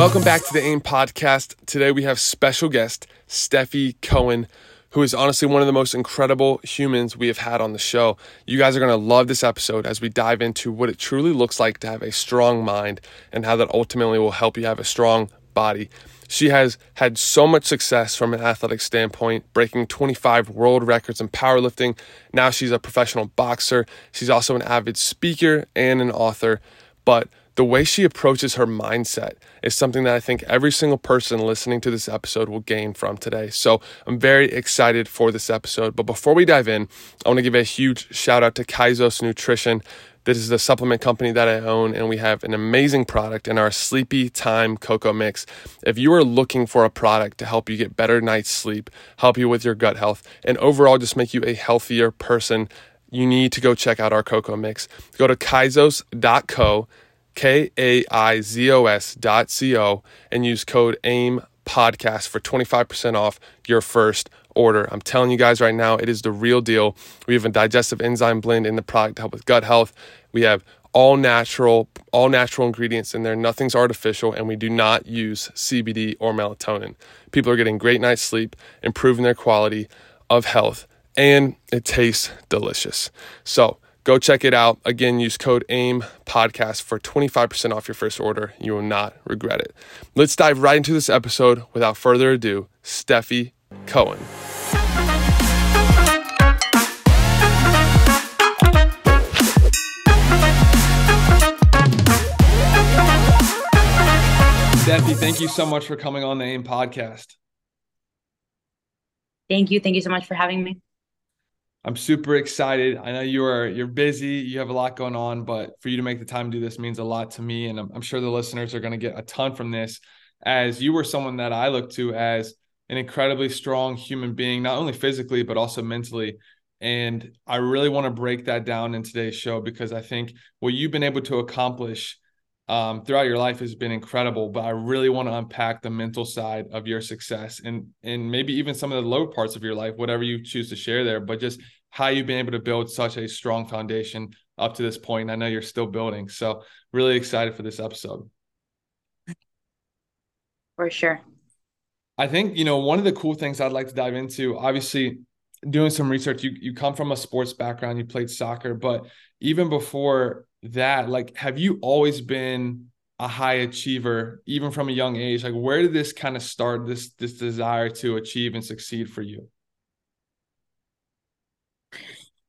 Welcome back to the AIM podcast. Today we have special guest Stefi Cohen, who is honestly one of the most incredible humans we have had on the show. You guys are going to love this episode as we dive into what it truly looks like to have a strong mind and how that ultimately will help you have a strong body. She has had so much success from an athletic standpoint, breaking 25 world records in powerlifting. Now she's a professional boxer. She's also an avid speaker and an author. But the way she approaches her mindset is something that I think every single person listening to this episode will gain from today. So I'm very excited for this episode. But before we dive in, I want to give a huge shout out to Kaizos Nutrition. This is the supplement company that I own, and we have an amazing product in our Sleepy Time Cocoa Mix. If you are looking for a product to help you get better night's sleep, help you with your gut health, and overall just make you a healthier person, you need to go check out our cocoa mix. Go to kaizos.co K A I Z O S dot C O, and use code AIM podcast for 25% off your first order. I'm telling you guys right now, it is the real deal. We have a digestive enzyme blend in the product to help with gut health. We have all natural, all natural ingredients in there. Nothing's artificial, and we do not use CBD or melatonin. People are getting great night's sleep, improving their quality of health, and it tastes delicious. So Go check it out. Again, use code AIM podcast for 25% off your first order. You will not regret it. Let's dive right into this episode. Without further ado, Stefi Cohen. Stefi, thank you so much for coming on the AIM podcast. Thank you. Thank you so much for having me. I'm super excited. I know you are you're busy, you have a lot going on, but for you to make the time to do this means a lot to me, and I'm, I'm sure the listeners are going to get a ton from this. As you were someone that I look to as an incredibly strong human being, not only physically but also mentally. And I really want to break that down in today's show because I think what you've been able to accomplish um, throughout your life has been incredible. But I really want to unpack the mental side of your success and and maybe even some of the low parts of your life, whatever you choose to share there. But just how you've been able to build such a strong foundation up to this point. I know you're still building, so really excited for this episode. For sure. I think you know one of the cool things I'd like to dive into. Obviously, doing some research, you you come from a sports background, you played soccer, but even before that like have you always been a high achiever even from a young age? Like where did this kind of start this this desire to achieve and succeed for you?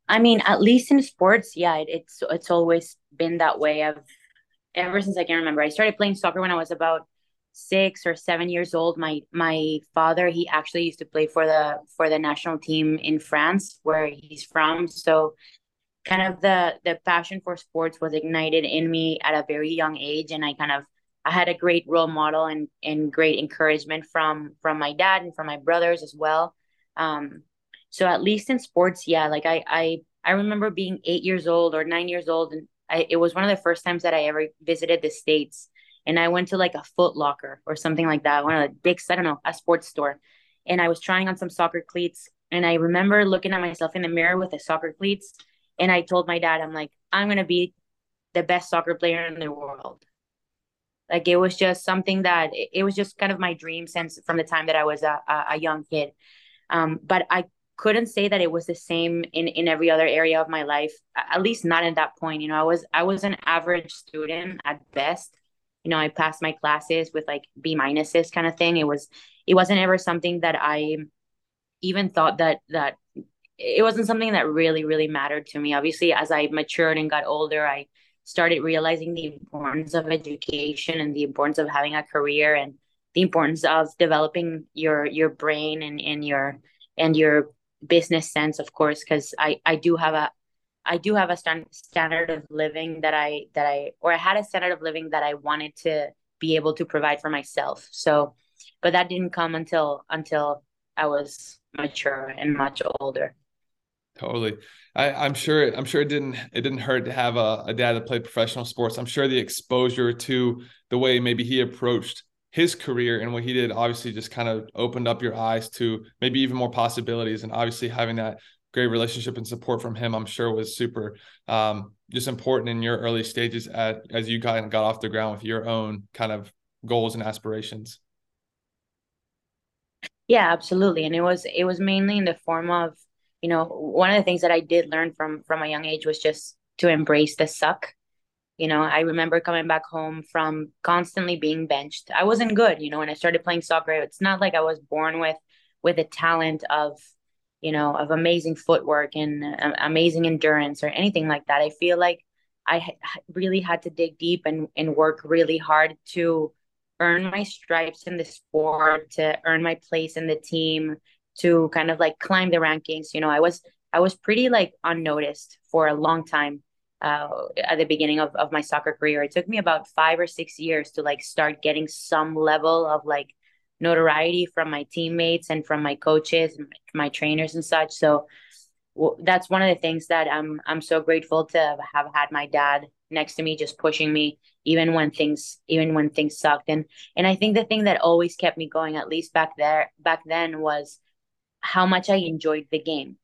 I mean at least in sports yeah it, it's it's always been that way. I've ever since i can remember i started playing soccer when i was about six or seven years old. My my father he actually used to play for the for the national team in france where he's from. So kind of the the passion for sports was ignited in me at a very young age. And i kind of i had a great role model and and great encouragement from from my dad and from my brothers as well. Um so at least in sports yeah like i i i remember being eight years old or nine years old. And I, it was one of the first times that i ever visited the states. And i went to like a foot locker or something like that one of the big i don't know a sports store. And i was trying on some soccer cleats. And i remember looking at myself in the mirror with the soccer cleats and I told my dad, I'm like, I'm gonna be the best soccer player in the world. Like it was just something that it was just kind of my dream since from the time that I was a, a young kid. Um, but I couldn't say that it was the same in in every other area of my life. At least not at that point. You know, I was I was an average student at best. You know, I passed my classes with like B minuses kind of thing. It was it wasn't ever something that I even thought that that it wasn't something that really really mattered to me. Obviously as i matured and got older i started realizing the importance of education and the importance of having a career and the importance of developing your your brain and, and your and your business sense of course because i i do have a i do have a stand, standard of living that i that i or i had a standard of living that i wanted to be able to provide for myself. So but that didn't come until until i was mature and much older Totally. I, am sure I'm sure it didn't it didn't hurt to have a, a dad that played professional sports. I'm sure the exposure to the way maybe he approached his career and what he did obviously just kind of opened up your eyes to maybe even more possibilities. And obviously having that great relationship and support from him, I'm sure was super um, just important in your early stages at as you kind of got off the ground with your own kind of goals and aspirations? Yeah, absolutely. And it was it was mainly in the form of, you know, one of the things that I did learn from from a young age was just to embrace the suck. You know, I remember coming back home from constantly being benched. I wasn't good, you know, when I started playing soccer. It's not like I was born with with a talent of, you know, of amazing footwork and uh, amazing endurance or anything like that. I feel like I really had to dig deep and, and work really hard to earn my stripes in the sport, to earn my place in the team, to kind of like climb the rankings. You know, I was I was pretty like unnoticed for a long time uh, at the beginning of, of my soccer career. It took me about five or six years to like start getting some level of like notoriety from my teammates and from my coaches and my trainers and such. So well, that's one of the things that I'm I'm so grateful to have had my dad next to me just pushing me even when things even when things sucked and and I think the thing that always kept me going at least back there back then was how much I enjoyed the game.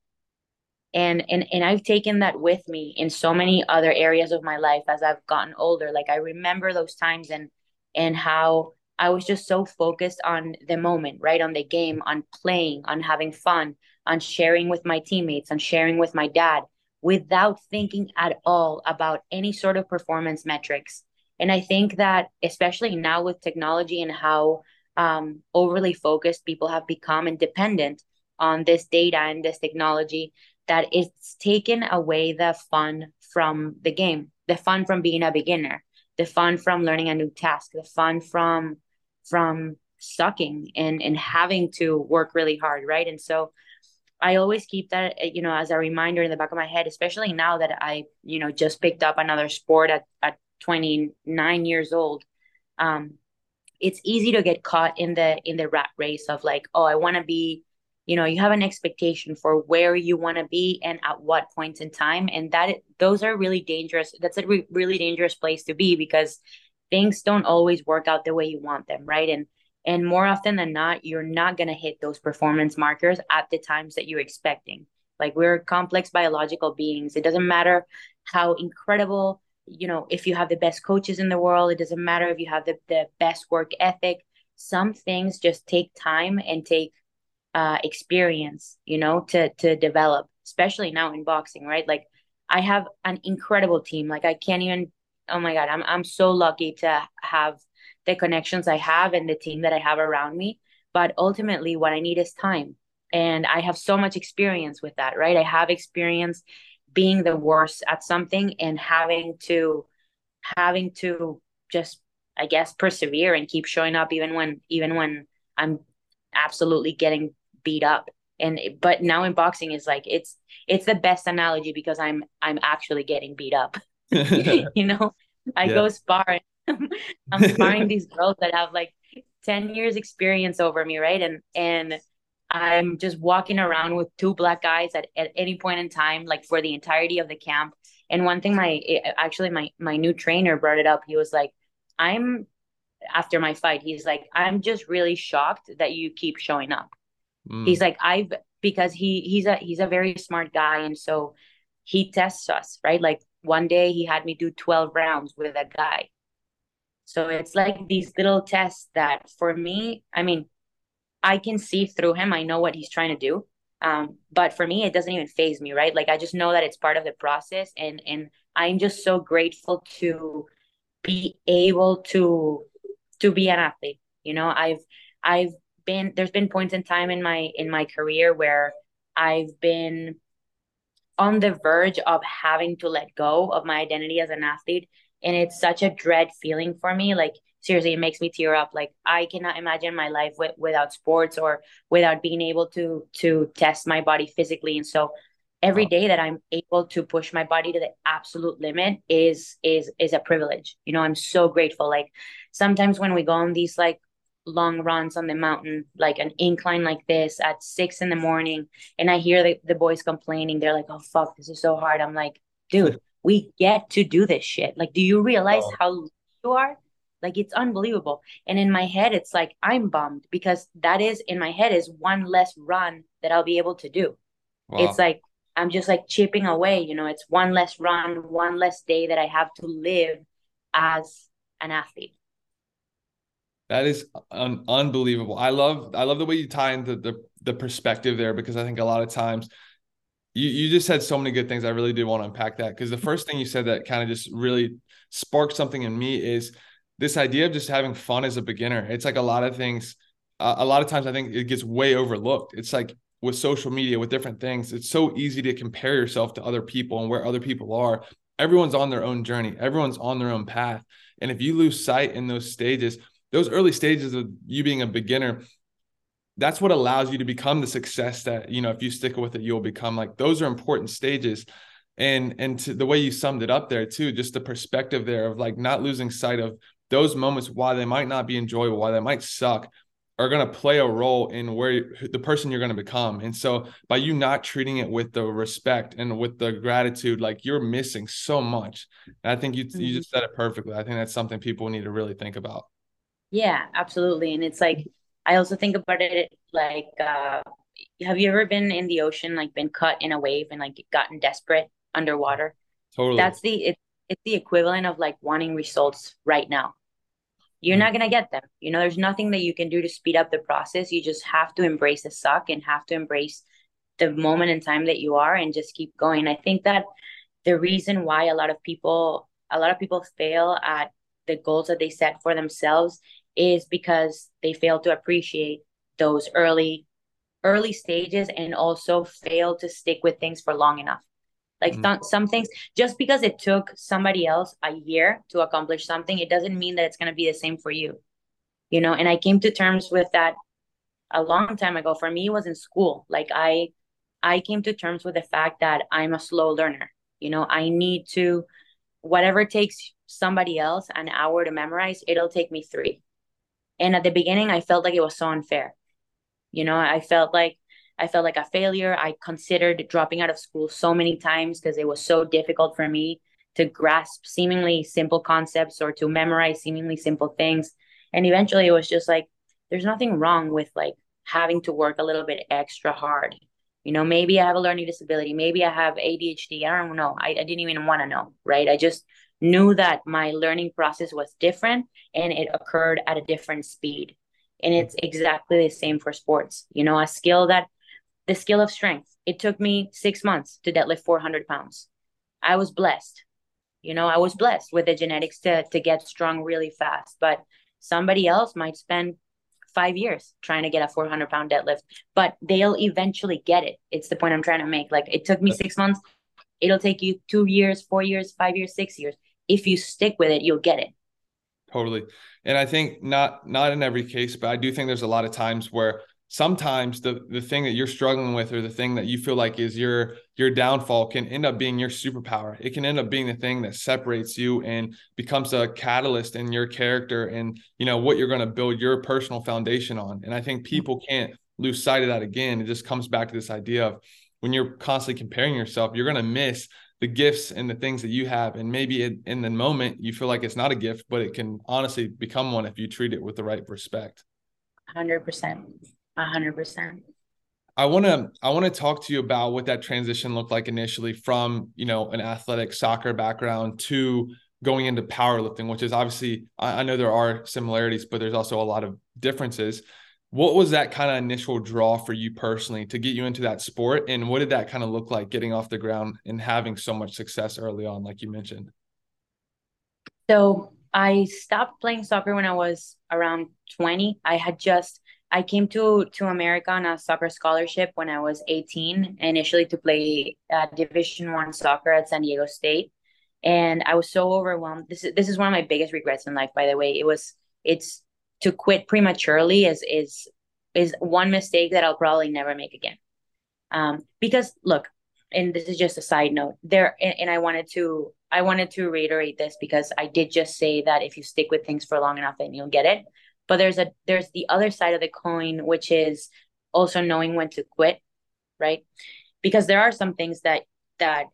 And and and I've taken that with me in so many other areas of my life as I've gotten older. Like I remember those times and and how I was just so focused on the moment right? On the game on playing on having fun on sharing with my teammates on sharing with my dad without thinking at all about any sort of performance metrics. And I think that especially now with technology and how um, overly focused people have become and dependent on this data and this technology that it's taken away the fun from the game, the fun from being a beginner, the fun from learning a new task, the fun from from sucking and and having to work really hard, right? And so I always keep that you know as a reminder in the back of my head, especially now that I you know just picked up another sport at at 29 years old. Um, it's easy to get caught in the in the rat race of like, oh, I want to be you know you have an expectation for where you want to be and at what point in time and that those are really dangerous that's a re- really dangerous place to be because things don't always work out the way you want them right? And and more often than not you're not going to hit those performance markers at the times that you're expecting. Like we're complex biological beings. It doesn't matter how incredible you know if you have the best coaches in the world it doesn't matter if you have the, the best work ethic. Some things just take time and take uh, experience, you know, to to develop, especially now in boxing, right? Like I have an incredible team. Like I can't even oh my god, I'm I'm so lucky to have the connections I have and the team that I have around me. But ultimately what I need is time. And I have so much experience with that, right? I have experience being the worst at something and having to having to just I guess persevere and keep showing up even when even when I'm absolutely getting beat up. And but now in boxing is like it's it's the best analogy because i'm i'm actually getting beat up. You know i yeah. go spar i'm sparring these girls that have like 10 years experience over me right? And and i'm just walking around with two black guys at, at any point in time like for the entirety of the camp. And one thing my actually my my new trainer brought it up. He was like i'm after my fight he's like i'm just really shocked that you keep showing up Mm. He's like, I've because he he's a he's a very smart guy, and so he tests us, right? Like one day he had me do 12 rounds with a guy. So it's like these little tests that for me, I mean, I can see through him. I know what he's trying to do. Um, but for me, it doesn't even phase me, right? Like I just know that it's part of the process and and I'm just so grateful to be able to to be an athlete. You know, I've I've been there's been points in time in my in my career where I've been on the verge of having to let go of my identity as an athlete and it's such a dread feeling for me. Like seriously it makes me tear up. Like i cannot imagine my life with, without sports or without being able to to test my body physically. And so every day that i'm able to push my body to the absolute limit is is is a privilege you know i'm so grateful like sometimes when we go on these like long runs on the mountain, like an incline like this at six in the morning. And I hear the, the boys complaining. They're like, oh, fuck, this is so hard. I'm like, dude, we get to do this shit. Like, do you realize oh. how you are? Like, it's unbelievable. And in my head, it's like, I'm bummed because that is in my head is one less run that I'll be able to do. Wow. It's like, I'm just like chipping away, you know, it's one less run, one less day that I have to live as an athlete. That is un- unbelievable. I love I love the way you tie into the the perspective there because I think a lot of times you you just said so many good things. I really do want to unpack that because the first thing you said that kind of just really sparked something in me is this idea of just having fun as a beginner. It's like a lot of things. Uh, a lot of times, I think it gets way overlooked. It's like with social media, with different things, it's so easy to compare yourself to other people and where other people are. Everyone's on their own journey. Everyone's on their own path. And if you lose sight in those stages, those early stages of you being a beginner, that's what allows you to become the success that you know if you stick with it you'll become like those are important stages and and the way you summed it up there too just the perspective there of like not losing sight of those moments why they might not be enjoyable why they might suck are going to play a role in where the person you're going to become and so by you not treating it with the respect and with the gratitude like you're missing so much and i think you mm-hmm. you just said it perfectly i think that's something people need to really think about yeah absolutely and it's like I also think about it like, uh, have you ever been in the ocean, like been cut in a wave and like gotten desperate underwater? Totally. That's the it, it's the equivalent of like wanting results right now. You're mm. not gonna get them. You know, there's nothing that you can do to speed up the process. You just have to embrace the suck and have to embrace the moment in time that you are and just keep going. I think that the reason why a lot of people a lot of people fail at the goals that they set for themselves is because they fail to appreciate those early early stages and also fail to stick with things for long enough like mm-hmm. th- some things just because it took somebody else a year to accomplish something it doesn't mean that it's going to be the same for you you know? And i came to terms with that a long time ago. For me it was in school. Like i i came to terms with the fact that i'm a slow learner you know? I need to whatever takes somebody else an hour to memorize it'll take me three. And at the beginning, I felt like it was so unfair. You know, I felt like I felt like a failure. I considered dropping out of school so many times because it was so difficult for me to grasp seemingly simple concepts or to memorize seemingly simple things. And eventually it was just like, there's nothing wrong with like having to work a little bit extra hard. You know, maybe I have a learning disability. Maybe I have ADHD. I don't know. I, I didn't even want to know, right? I just knew that my learning process was different and it occurred at a different speed. And it's exactly the same for sports. You know, a skill that the skill of strength, it took me six months to deadlift 400 pounds. I was blessed. You know, I was blessed with the genetics to, to get strong really fast. But somebody else might spend five years trying to get a 400 pound deadlift, but they'll eventually get it. It's the point I'm trying to make. Like it took me six months. It'll take you two years, four years, five years, six years if you stick with it, you'll get it. Totally. And I think not not in every case, but I do think there's a lot of times where sometimes the the thing that you're struggling with or the thing that you feel like is your your downfall can end up being your superpower. It can end up being the thing that separates you and becomes a catalyst in your character and you know what you're going to build your personal foundation on. And I think mm-hmm. people can't lose sight of that again. It just comes back to this idea of when you're constantly comparing yourself, you're going to miss the gifts and the things that you have and maybe it, in the moment you feel like it's not a gift but it can honestly become one if you treat it with the right respect 100% 100% I want to I want to talk to you about what that transition looked like initially from you know an athletic soccer background to going into powerlifting, which is obviously I, I know there are similarities, but there's also a lot of differences. What was that kind of initial draw for you personally to get you into that sport? And what did that kind of look like getting off the ground and having so much success early on like you mentioned? So i stopped playing soccer when i was around 20 i had just i came to to america on a soccer scholarship when i was 18 initially to play uh, division one soccer at san diego state and i was so overwhelmed this is this is one of my biggest regrets in life by the way it was it's to quit prematurely is is is one mistake that I'll probably never make again. Um, because look, and this is just a side note there, and, and I wanted to I wanted to reiterate this because I did just say that if you stick with things for long enough, then you'll get it. But there's a there's the other side of the coin, which is also knowing when to quit, right? Because there are some things that that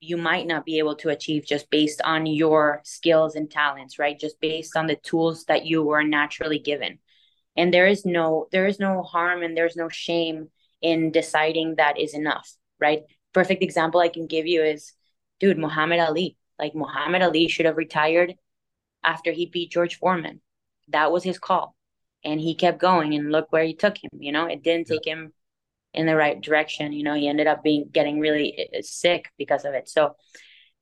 you might not be able to achieve just based on your skills and talents right? Just based on the tools that you were naturally given. And there is no there is no harm and there's no shame in deciding that is enough right? Perfect example i can give you is dude muhammad ali. Like muhammad ali should have retired after he beat george foreman that was his call. And he kept going and look where he took him you know? It didn't take him in the right direction you know? He ended up being getting really eh, eh, sick because of it. So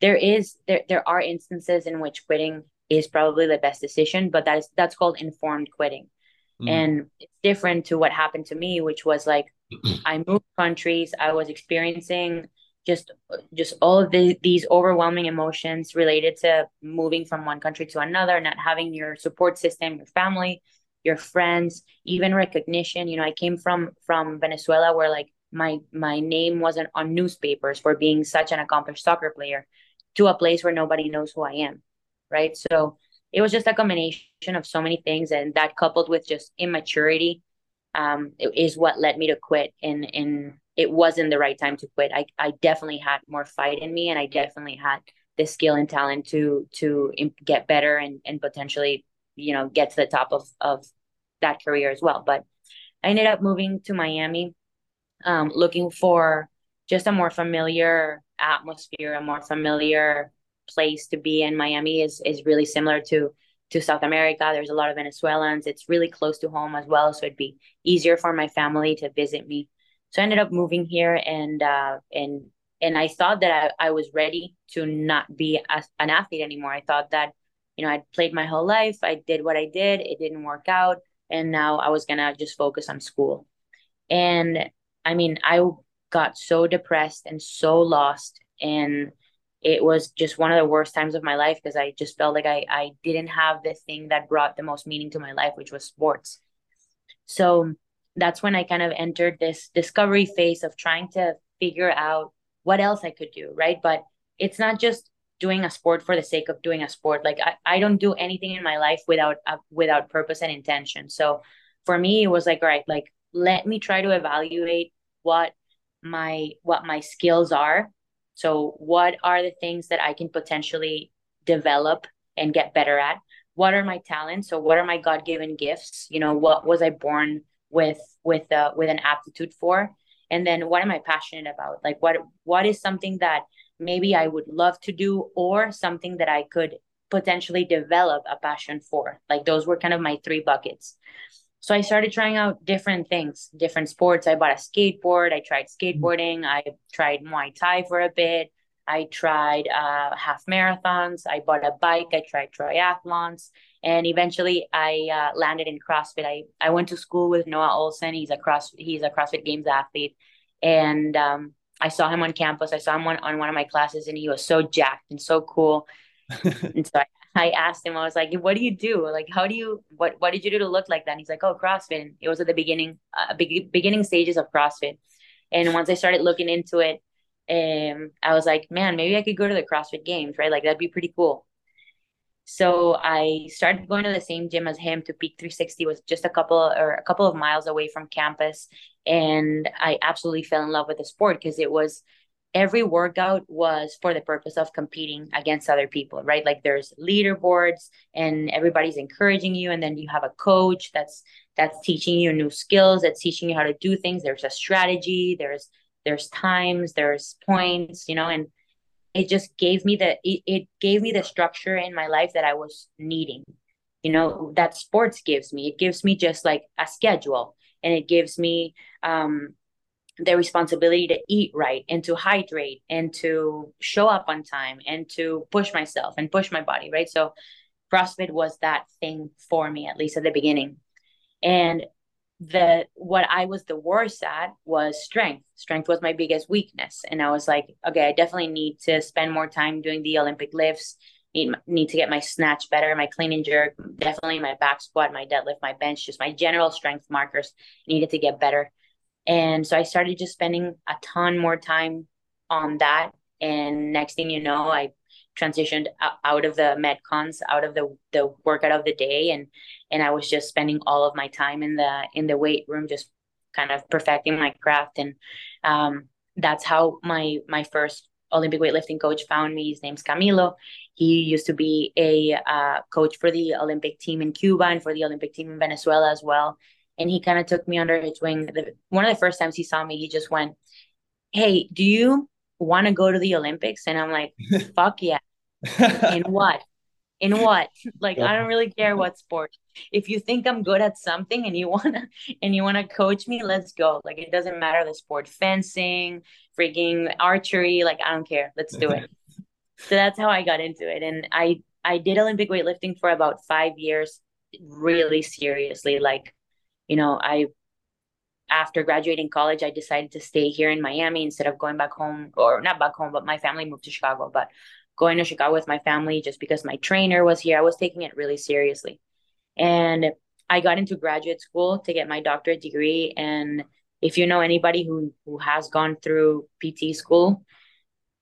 there is there there are instances in which quitting is probably the best decision but that is that's called informed quitting. Mm. and it's different to what happened to me which was like i moved countries i was experiencing just just all of the, these overwhelming emotions related to moving from one country to another not having your support system your family your friends even recognition. You know i came from from venezuela where like my my name wasn't on newspapers for being such an accomplished soccer player to a place where nobody knows who i am right? So it was just a combination of so many things and that coupled with just immaturity um, is what led me to quit in and it wasn't the right time to quit. I i definitely had more fight in me and i definitely had the skill and talent to to get better and and potentially you know get to the top of of that career as well. But i ended up moving to miami um, looking for just a more familiar atmosphere a more familiar place to be in. Miami is is really similar to to south america. There's a lot of venezuelans. It's really close to home as well so it'd be easier for my family to visit me so i ended up moving here and uh and and i thought that i, I was ready to not be a, an athlete anymore i thought that you know, I'd played my whole life. I did what I did. It didn't work out. And now I was going to just focus on school. And I mean, I got so depressed and so lost. And it was just one of the worst times of my life because I just felt like I, I didn't have the thing that brought the most meaning to my life, which was sports. So that's when I kind of entered this discovery phase of trying to figure out what else I could do, right? But it's not just doing a sport for the sake of doing a sport. Like i, I don't do anything in my life without uh, without purpose and intention. So for me it was like all right like let me try to evaluate what my what my skills are. So what are the things that i can potentially develop and get better at? What are my talents? So what are my god-given gifts? You know what was i born with with uh, with an aptitude for and then what am i passionate about like what what is something that maybe I would love to do or something that I could potentially develop a passion for. Like those were kind of my three buckets. So I started trying out different things, different sports. I bought a skateboard. I tried skateboarding. I tried Muay Thai for a bit. I tried uh, half marathons. I bought a bike. I tried triathlons. And eventually I uh, landed in CrossFit. I, I went to school with Noah Ohlsen. He's a cross he's a CrossFit Games athlete. And um, I saw him on campus. I saw him on, on one of my classes and he was so jacked and so cool. and so I, I, asked him, I was like, what do you do? Like, how do you, what, what did you do to look like that? And he's like, oh, CrossFit. And it was at the beginning, uh, big, beginning stages of CrossFit. And once I started looking into it, um, I was like, man, maybe I could go to the CrossFit games, right? Like that'd be pretty cool. So I started going to the same gym as him to Peak 360 was just a couple or a couple of miles away from campus. And I absolutely fell in love with the sport because it was every workout was for the purpose of competing against other people, right? Like there's leaderboards and everybody's encouraging you. And then you have a coach that's that's teaching you new skills, that's teaching you how to do things. There's a strategy, there's there's times, there's points, you know, and it just gave me the it, it gave me the structure in my life that I was needing. You know, that sports gives me. It gives me just like a schedule and it gives me um the responsibility to eat right and to hydrate and to show up on time and to push myself and push my body, right? So CrossFit was that thing for me, at least at the beginning. And the what I was the worst at was strength. Strength was my biggest weakness, and I was like, okay, I definitely need to spend more time doing the Olympic lifts. Need need to get my snatch better, my clean and jerk, definitely my back squat, my deadlift, my bench, just my general strength markers needed to get better. And so I started just spending a ton more time on that. And next thing you know, I transitioned out of the metcons out of the the workout of the day and and i was just spending all of my time in the in the weight room just kind of perfecting my craft. And um, that's how my my first olympic weightlifting coach found me. His name's camilo. He used to be a uh, coach for the olympic team in cuba and for the olympic team in venezuela as well. And he kind of took me under his wing. The, one of the first times he saw me he just went hey do you want to go to the olympics? And i'm like fuck yeah in what? In what? Like I don't really care what sport. If you think I'm good at something and you wanna and you wanna coach me, let's go. Like it doesn't matter the sport, fencing, freaking archery, like I don't care. Let's do it. so that's how I got into it. And I I did Olympic weightlifting for about five years, really seriously. Like, you know, I after graduating college, I decided to stay here in Miami instead of going back home, or not back home, but my family moved to Chicago. But going to Chicago with my family just because my trainer was here, I was taking it really seriously. And I got into graduate school to get my doctorate degree. And if you know anybody who who has gone through PT school,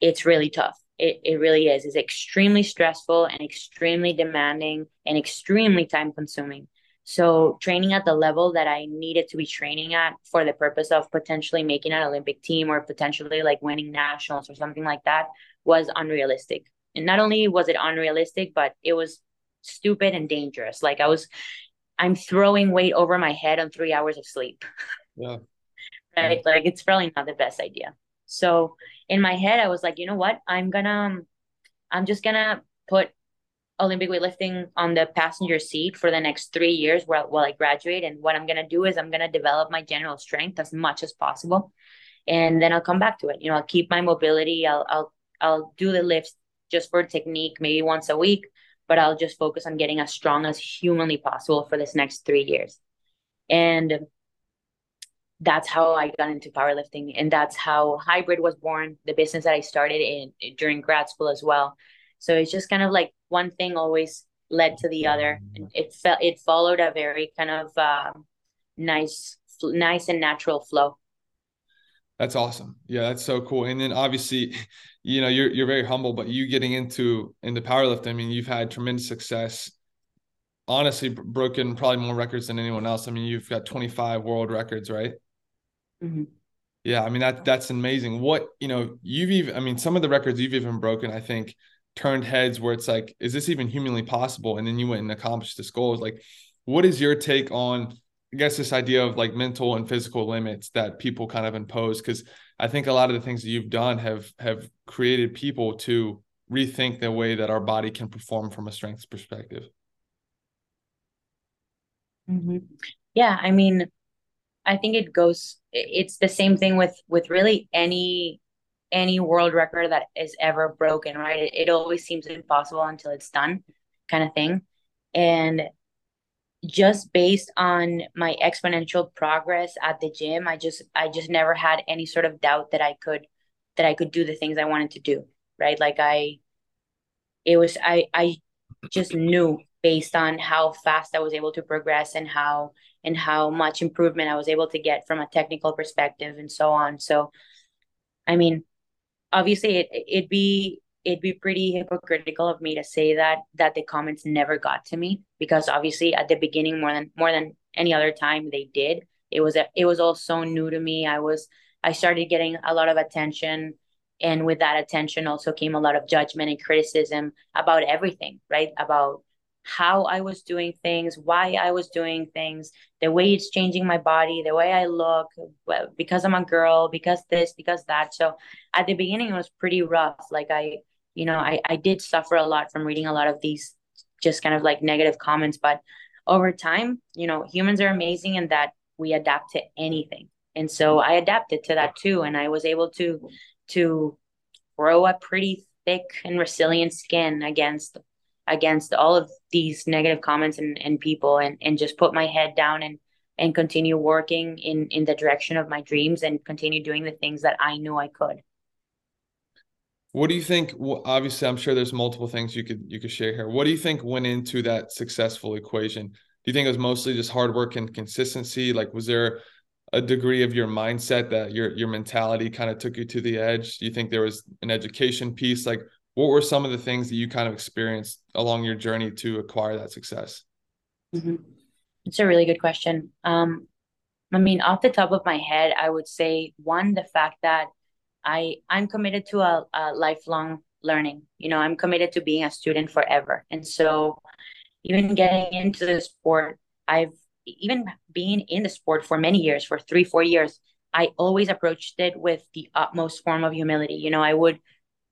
it's really tough. It, it really is. It's extremely stressful and extremely demanding and extremely time consuming. So training at the level that I needed to be training at for the purpose of potentially making an Olympic team or potentially like winning nationals or something like that was unrealistic. And not only was it unrealistic, but it was stupid and dangerous. Like I was I'm throwing weight over my head on 3 hours of sleep. Yeah. right? Like it's probably not the best idea. So in my head I was like, you know what? I'm going to I'm just going to put Olympic weightlifting on the passenger seat for the next three years while, while I graduate. And what I'm going to do is I'm going to develop my general strength as much as possible. And then I'll come back to it. You know, I'll keep my mobility. I'll, I'll, I'll do the lifts just for technique, maybe once a week, but I'll just focus on getting as strong as humanly possible for this next three years. And that's how I got into powerlifting. And that's how Hybrid was born, the business that I started in during grad school as well. So it's just kind of like one thing always led to the other. And it felt it followed a very kind of uh, nice, nice and natural flow. That's awesome. Yeah, that's so cool. And then obviously, you know, you're you're very humble, but you getting into into powerlifting, I mean, you've had tremendous success. Honestly, broken probably more records than anyone else. I mean, you've got 25 world records, right? Mm-hmm. Yeah, I mean that that's amazing. What you know, you've even I mean, some of the records you've even broken, I think, turned heads where it's like, is this even humanly possible? And then you went and accomplished this goal. Like, what is your take on, I guess, this idea of like mental and physical limits that people kind of impose? Because I think a lot of the things that you've done have have created people to rethink the way that our body can perform from a strength perspective. Mm-hmm. Yeah, I mean, I think it goes. It's the same thing with with really any any world record that is ever broken, right? It, it always seems impossible until it's done, kind of thing. And just based on my exponential progress at the gym, I just I just never had any sort of doubt that I could that I could do the things I wanted to do, right? Like I it was I I just knew based on how fast I was able to progress and how and how much improvement I was able to get from a technical perspective and so on. So I mean, obviously it, it'd be it'd be pretty hypocritical of me to say that that the comments never got to me because obviously at the beginning more than more than any other time they did it was a, it was all so new to me. I was i started getting a lot of attention and with that attention also came a lot of judgment and criticism about everything right? About how I was doing things, why I was doing things, the way it's changing my body, the way I look, because I'm a girl, because this, because that. So at the beginning, it was pretty rough. Like I, you know, I, I did suffer a lot from reading a lot of these just kind of like negative comments. But over time, you know, humans are amazing in that we adapt to anything. And so I adapted to that too. And I was able to, to grow a pretty thick and resilient skin against against all of these negative comments and, and people and, and just put my head down and and continue working in in the direction of my dreams and continue doing the things that I knew I could. What do you think? Obviously, I'm sure there's multiple things you could you could share here. What do you think went into that successful equation? Do you think it was mostly just hard work and consistency? Like, was there a degree of your mindset that your your mentality kind of took you to the edge? Do you think there was an education piece? Like, what were some of the things that you kind of experienced along your journey to acquire that success? Mm-hmm. It's a really good question. Um, I mean, off the top of my head, I would say one, the fact that I I'm committed to a, a lifelong learning. You know, I'm committed to being a student forever, and so even getting into the sport, I've even been in the sport for many years, for three, four years, I always approached it with the utmost form of humility. You know, I would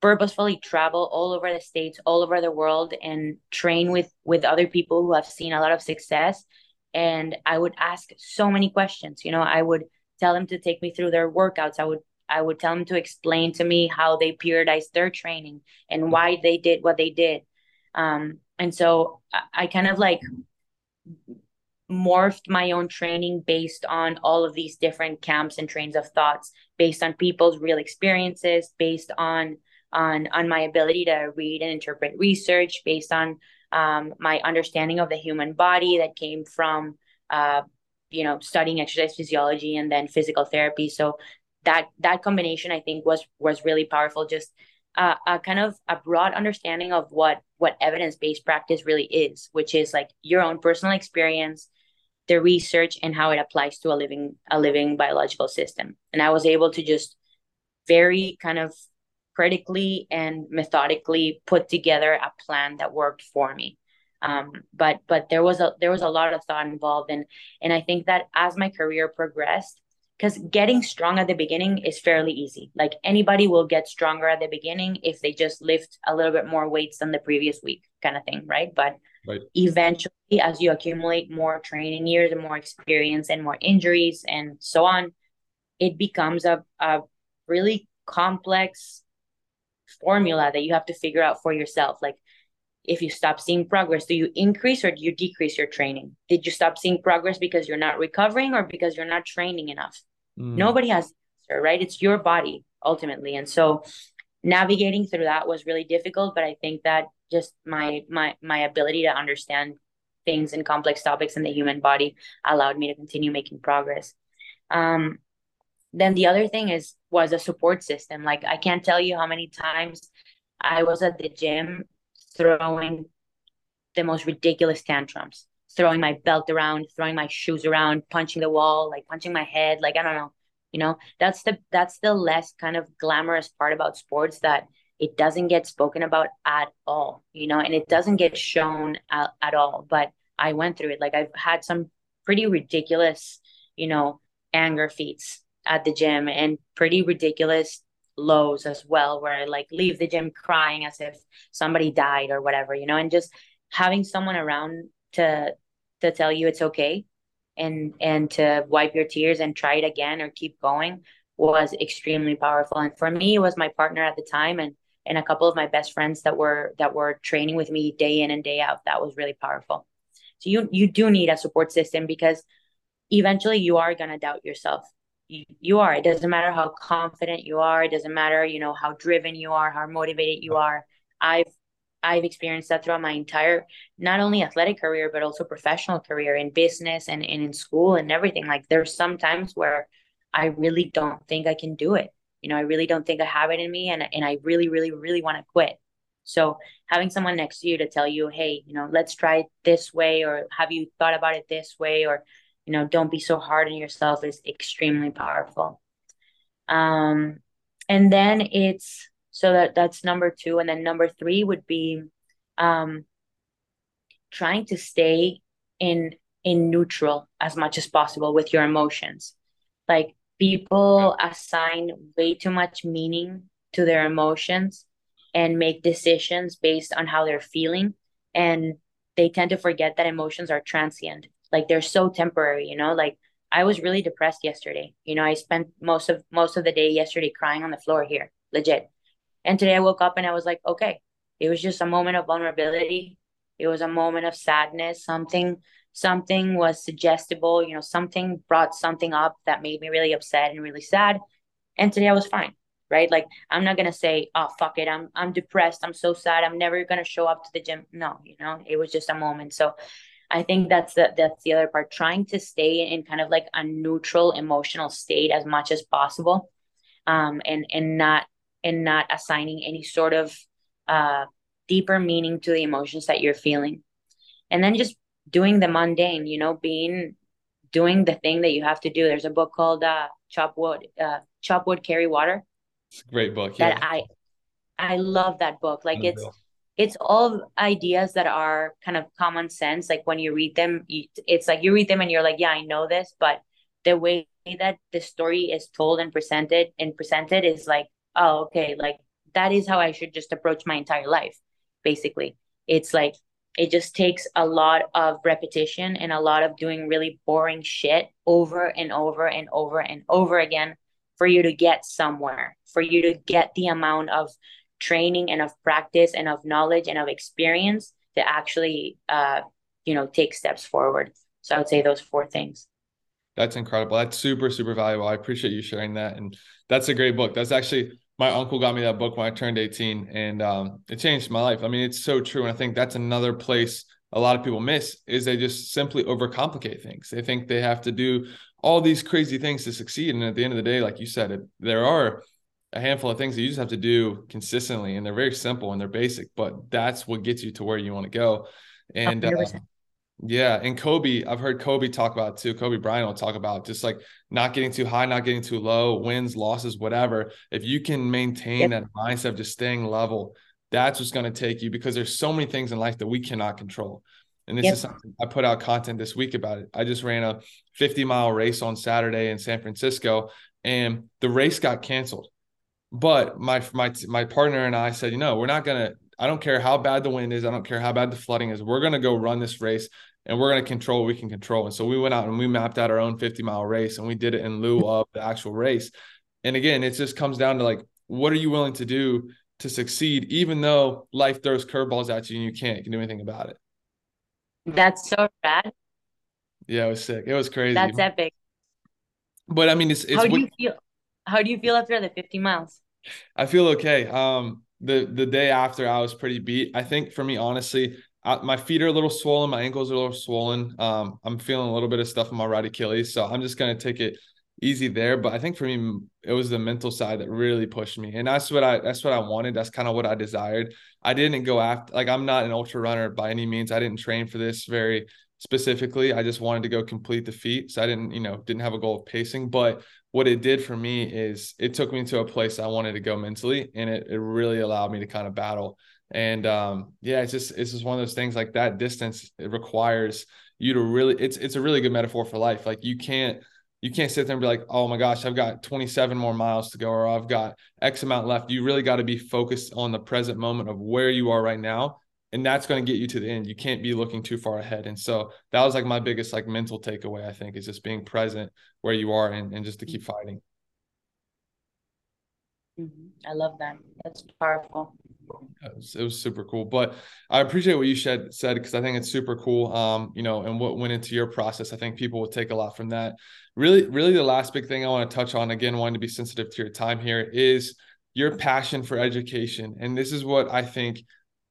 purposefully travel all over the states all over the world and train with with other people who have seen a lot of success. And i would ask so many questions. You know i would tell them to take me through their workouts. I would i would tell them to explain to me how they periodized their training and why they did what they did. Um, and so I, I kind of like morphed my own training based on all of these different camps and trains of thoughts based on people's real experiences based on on on my ability to read and interpret research based on um, my understanding of the human body that came from uh, you know studying exercise physiology and then physical therapy. So that that combination i think was was really powerful. Just uh, a kind of a broad understanding of what what evidence-based practice really is which is like your own personal experience the research and how it applies to a living a living biological system. And i was able to just very kind of critically and methodically put together a plan that worked for me. Um, but but there was a there was a lot of thought involved. And and i think that as my career progressed because getting strong at the beginning is fairly easy. Like anybody will get stronger at the beginning if they just lift a little bit more weights than the previous week kind of thing right? But right. eventually as you accumulate more training years and more experience and more injuries and so on it becomes a, a really complex formula that you have to figure out for yourself. Like if you stop seeing progress do you increase or do you decrease your training? Did you stop seeing progress because you're not recovering or because you're not training enough? Mm. nobody has answer right? It's your body ultimately. And so navigating through that was really difficult but i think that just my my my ability to understand things and complex topics in the human body allowed me to continue making progress. Um, then the other thing is was a support system. Like i can't tell you how many times i was at the gym throwing the most ridiculous tantrums. Throwing my belt around throwing my shoes around punching the wall like punching my head like i don't know you know? That's the that's the less kind of glamorous part about sports that it doesn't get spoken about at all you know? And it doesn't get shown at, at all but i went through it. Like i've had some pretty ridiculous you know anger feats at the gym and pretty ridiculous lows as well where I like leave the gym crying as if somebody died or whatever, you know, and just having someone around to to tell you it's okay and and to wipe your tears and try it again or keep going was extremely powerful. And for me it was my partner at the time and and a couple of my best friends that were that were training with me day in and day out. That was really powerful. So you you do need a support system because eventually you are going to doubt yourself you, are. It doesn't matter how confident you are. It doesn't matter, you know, how driven you are, how motivated you are. I've I've experienced that throughout my entire not only athletic career but also professional career in business and, and in school and everything. Like there's some times where I really don't think I can do it. You know, I really don't think I have it in me and and I really, really, really want to quit. So having someone next to you to tell you, hey, you know, let's try it this way, or have you thought about it this way, or you know don't be so hard on yourself is extremely powerful. Um and then it's so that that's number two. And then number three would be um trying to stay in in neutral as much as possible with your emotions. Like people assign way too much meaning to their emotions and make decisions based on how they're feeling. And they tend to forget that emotions are transient like they're so temporary you know? Like i was really depressed yesterday. You know i spent most of most of the day yesterday crying on the floor here legit. And today i woke up and i was like okay it was just a moment of vulnerability. It was a moment of sadness. Something something was suggestible you know something brought something up that made me really upset and really sad. And today i was fine right? Like i'm not gonna say oh fuck it. I'm i'm depressed. I'm so sad. I'm never gonna show up to the gym. No you know it was just a moment. So I think that's the that's the other part. Trying to stay in kind of like a neutral emotional state as much as possible, um, and and not and not assigning any sort of uh, deeper meaning to the emotions that you're feeling, and then just doing the mundane. You know, being doing the thing that you have to do. There's a book called uh, Chop Wood, uh, Chop Wood, Carry Water. great book. That yeah. I I love that book. Like it's it's all ideas that are kind of common sense like when you read them it's like you read them and you're like yeah i know this but the way that the story is told and presented and presented is like oh okay like that is how I should just approach my entire life. Basically, it's like it just takes a lot of repetition and a lot of doing really boring shit over and over and over and over again for you to get somewhere, for you to get the amount of training and of practice and of knowledge and of experience to actually uh, you know take steps forward. So i would say those four things. That's incredible. That's super super valuable. I appreciate you sharing that. And that's a great book. That's actually my uncle got me that book when i turned 18 and um, it changed my life. I mean it's so true and i think that's another place a lot of people miss is they just simply overcomplicate things. They think they have to do all these crazy things to succeed and at the end of the day like you said it, there are a handful of things that you just have to do consistently and they're very simple and they're basic but that's what gets you to where you want to go and uh, yeah and kobe i've heard kobe talk about too kobe bryant will talk about just like not getting too high not getting too low wins losses whatever if you can maintain yep. that mindset of just staying level that's what's going to take you because there's so many things in life that we cannot control and this yep. is something I put out content this week about it. I just ran a 50 mile race on Saturday in San Francisco and the race got canceled. But my my my partner and I said, you know, we're not gonna. I don't care how bad the wind is. I don't care how bad the flooding is. We're gonna go run this race, and we're gonna control what we can control. And so we went out and we mapped out our own 50 mile race, and we did it in lieu of the actual race. And again, it just comes down to like, what are you willing to do to succeed, even though life throws curveballs at you and you can't can do anything about it. That's so rad. Yeah, it was sick. It was crazy. That's epic. But I mean, it's, it's how do what, you feel? How do you feel after the 50 miles? I feel okay. Um, the the day after, I was pretty beat. I think for me, honestly, I, my feet are a little swollen, my ankles are a little swollen. Um, I'm feeling a little bit of stuff in my right Achilles, so I'm just gonna take it easy there. But I think for me, it was the mental side that really pushed me, and that's what I that's what I wanted. That's kind of what I desired. I didn't go after like I'm not an ultra runner by any means. I didn't train for this very specifically. I just wanted to go complete the feat, so I didn't you know didn't have a goal of pacing. But what it did for me is it took me to a place I wanted to go mentally, and it it really allowed me to kind of battle. And um, yeah, it's just it's just one of those things like that distance. It requires you to really. It's it's a really good metaphor for life. Like you can't you can't sit there and be like, oh my gosh, I've got 27 more miles to go, or I've got X amount left. You really got to be focused on the present moment of where you are right now. And that's going to get you to the end. You can't be looking too far ahead. And so that was like my biggest like mental takeaway, I think, is just being present where you are and, and just to keep fighting. Mm-hmm. I love that. That's powerful. It was, it was, super cool. But I appreciate what you said said because I think it's super cool. Um, you know, and what went into your process. I think people will take a lot from that. Really, really the last big thing I want to touch on, again, wanting to be sensitive to your time here, is your passion for education. And this is what I think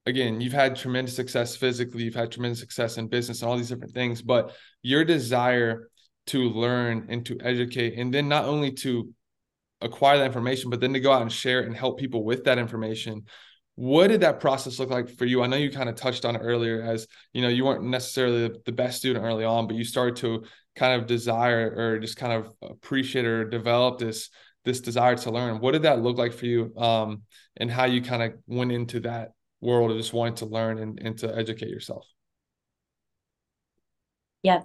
again, you've had tremendous success physically, you've had tremendous success in business and all these different things, but your desire to learn and to educate, and then not only to acquire that information, but then to go out and share it and help people with that information. What did that process look like for you? I know you kind of touched on it earlier as, you know, you weren't necessarily the best student early on, but you started to kind of desire or just kind of appreciate or develop this this desire to learn. What did that look like for you? Um, and how you kind of went into that world of just wanting to learn and, and to educate yourself? Yeah.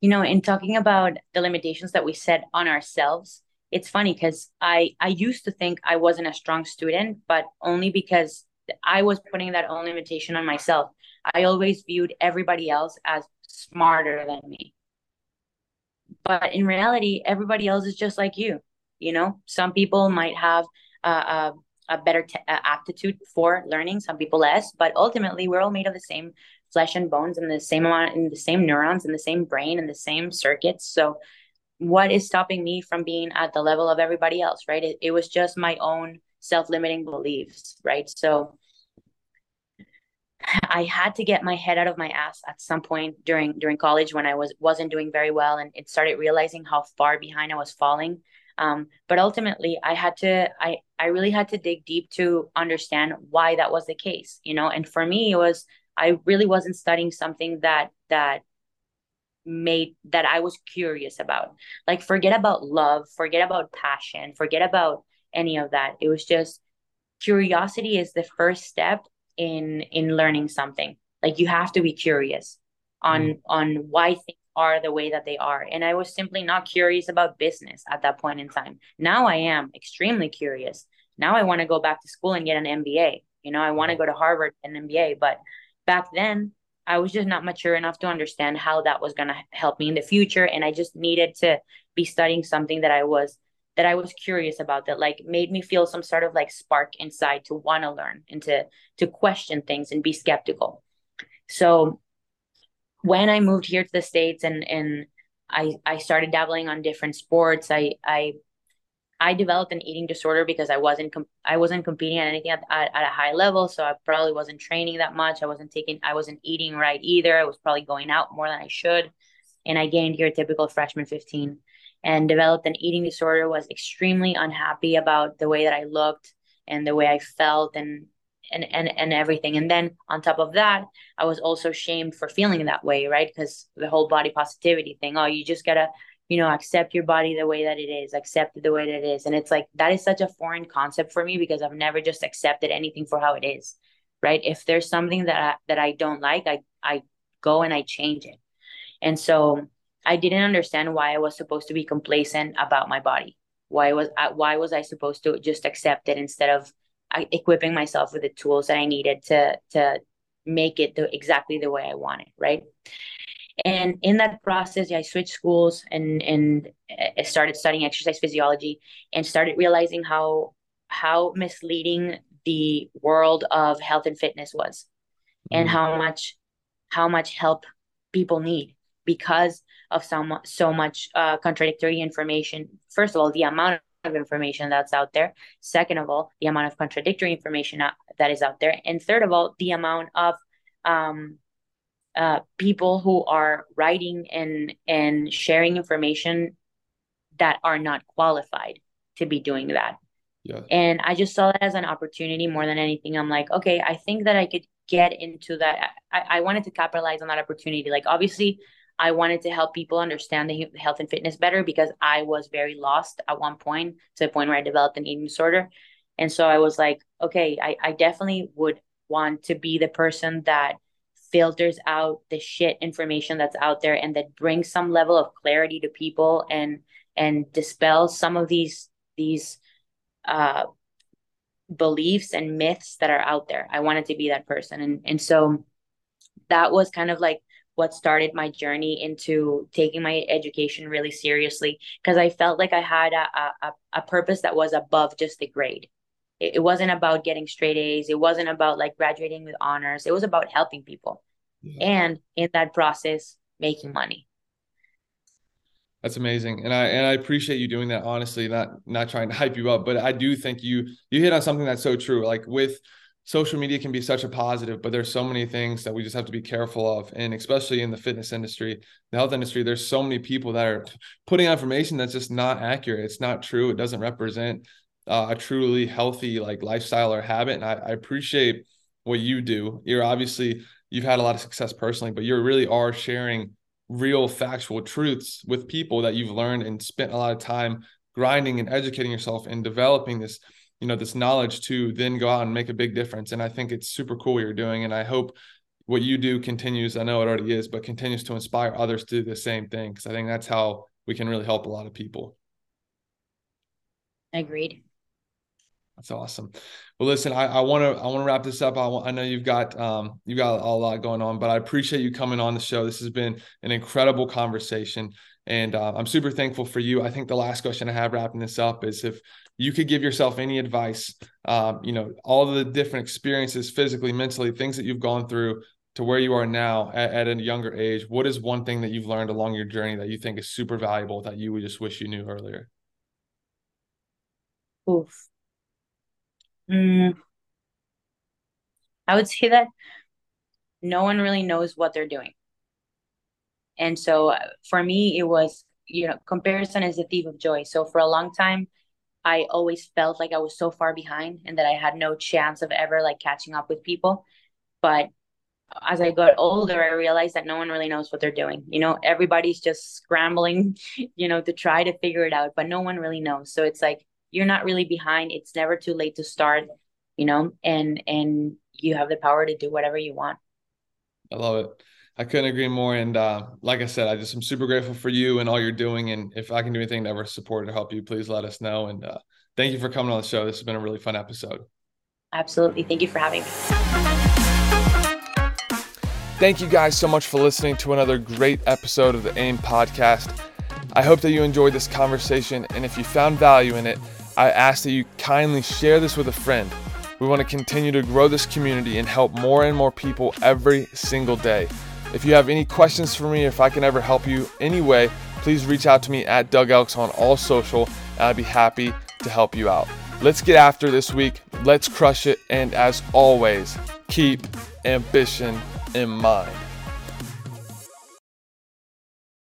You know, in talking about the limitations that we set on ourselves, it's funny because I I used to think I wasn't a strong student, but only because I was putting that own limitation on myself. I always viewed everybody else as smarter than me. But in reality, everybody else is just like you. You know, some people might have a, a a better t- uh, aptitude for learning some people less but ultimately we're all made of the same flesh and bones and the same amount and the same neurons and the same brain and the same circuits. So what is stopping me from being at the level of everybody else right? It, it was just my own self-limiting beliefs right? So I had to get my head out of my ass at some point during during college when I was wasn't doing very well and it started realizing how far behind I was falling um, but ultimately, I had to, I, I really had to dig deep to understand why that was the case, you know. And for me, it was I really wasn't studying something that that made that I was curious about. Like, forget about love, forget about passion, forget about any of that. It was just curiosity is the first step in in learning something. Like, you have to be curious on mm. on why things are the way that they are. And I was simply not curious about business at that point in time. Now I am extremely curious now I want to go back to school and get an MBA. You know, I want to go to Harvard and MBA. But back then, I was just not mature enough to understand how that was going to help me in the future. And I just needed to be studying something that I was that I was curious about that like made me feel some sort of like spark inside to want to learn and to to question things and be skeptical. So when I moved here to the States and and I I started dabbling on different sports, I I I developed an eating disorder because I wasn't com- I wasn't competing at anything at, at, at, a high level, so I probably wasn't training that much. I wasn't taking I wasn't eating right either. I was probably going out more than I should, and I gained your typical freshman fifteen and developed an eating disorder. Was extremely unhappy about the way that I looked and the way I felt and and and and everything. And then on top of that, I was also shamed for feeling that way, right? Because the whole body positivity thing. Oh, you just gotta, you know, accept your body the way that it is, accept it the way that it is. And it's like that is such a foreign concept for me because I've never just accepted anything for how it is. Right. If there's something that I, that I don't like, I I go and I change it. And so I didn't understand why I was supposed to be complacent about my body. Why was I, why was I supposed to just accept it instead of equipping myself with the tools that I needed to to make it the, exactly the way I wanted, right? And in that process, I switched schools and and I started studying exercise physiology and started realizing how how misleading the world of health and fitness was, mm-hmm. and how much how much help people need because of some so much uh, contradictory information. First of all, the amount of information that's out there. Second of all, the amount of contradictory information that is out there. And third of all, the amount of um, uh, people who are writing and and sharing information that are not qualified to be doing that. Yeah. And I just saw that as an opportunity more than anything. I'm like, okay, I think that I could get into that. I, I wanted to capitalize on that opportunity. Like, obviously, I wanted to help people understand the health and fitness better because I was very lost at one point to the point where I developed an eating disorder. And so I was like, okay, I, I definitely would want to be the person that filters out the shit information that's out there and that brings some level of clarity to people and and dispels some of these these uh beliefs and myths that are out there. I wanted to be that person. And and so that was kind of like what started my journey into taking my education really seriously because I felt like I had a, a, a purpose that was above just the grade. It, it wasn't about getting straight A's. It wasn't about like graduating with honors. It was about helping people. Yeah. And in that process, making money. That's amazing. And I and I appreciate you doing that honestly, not not trying to hype you up, but I do think you you hit on something that's so true. Like with social media can be such a positive, but there's so many things that we just have to be careful of. And especially in the fitness industry, the health industry, there's so many people that are putting information that's just not accurate. It's not true. It doesn't represent uh, a truly healthy like lifestyle or habit. And I, I appreciate what you do. You're obviously you've had a lot of success personally, but you really are sharing real factual truths with people that you've learned and spent a lot of time grinding and educating yourself and developing this you know this knowledge to then go out and make a big difference. And i think it's super cool what you're doing. And i hope what you do continues. I know it already is but continues to inspire others to do the same thing because i think that's how we can really help a lot of people. Agreed. That's awesome. Well listen i want to i want to wrap this up. I, know you've got um you've got a lot going on but i appreciate you coming on the show. This has been an incredible conversation and uh, i'm super thankful for you i think the last question i have wrapping this up is if you could give yourself any advice, um, you know, all the different experiences, physically, mentally, things that you've gone through to where you are now at, at, a younger age, what is one thing that you've learned along your journey that you think is super valuable that you would just wish you knew earlier? Oof. Mm. I would say that no one really knows what they're doing. And so uh, for me, it was, you know, comparison is the thief of joy. So for a long time, I always felt like I was so far behind and that I had no chance of ever like catching up with people. But as I got older, I realized that no one really knows what they're doing. You know, everybody's just scrambling, you know, to try to figure it out, but no one really knows. So it's like you're not really behind. It's never too late to start, you know, and and you have the power to do whatever you want. I love it. I couldn't agree more. And uh, like I said, I just am super grateful for you and all you're doing. And if I can do anything to ever support or help you, please let us know. And uh, Thank you for coming on the show. This has been a really fun episode. Absolutely. Thank you for having me. Thank you guys so much for listening to another great episode of the AIM podcast. I hope that you enjoyed this conversation, and if you found value in it, I ask that you kindly share this with a friend. We want to continue to grow this community and help more and more people every single day. If you have any questions for me, if I can ever help you anyway, please reach out to me at Doug Elks on all social, and I'd be happy to help you out. Let's get after this week. Let's crush it. And as always, keep ambition in mind.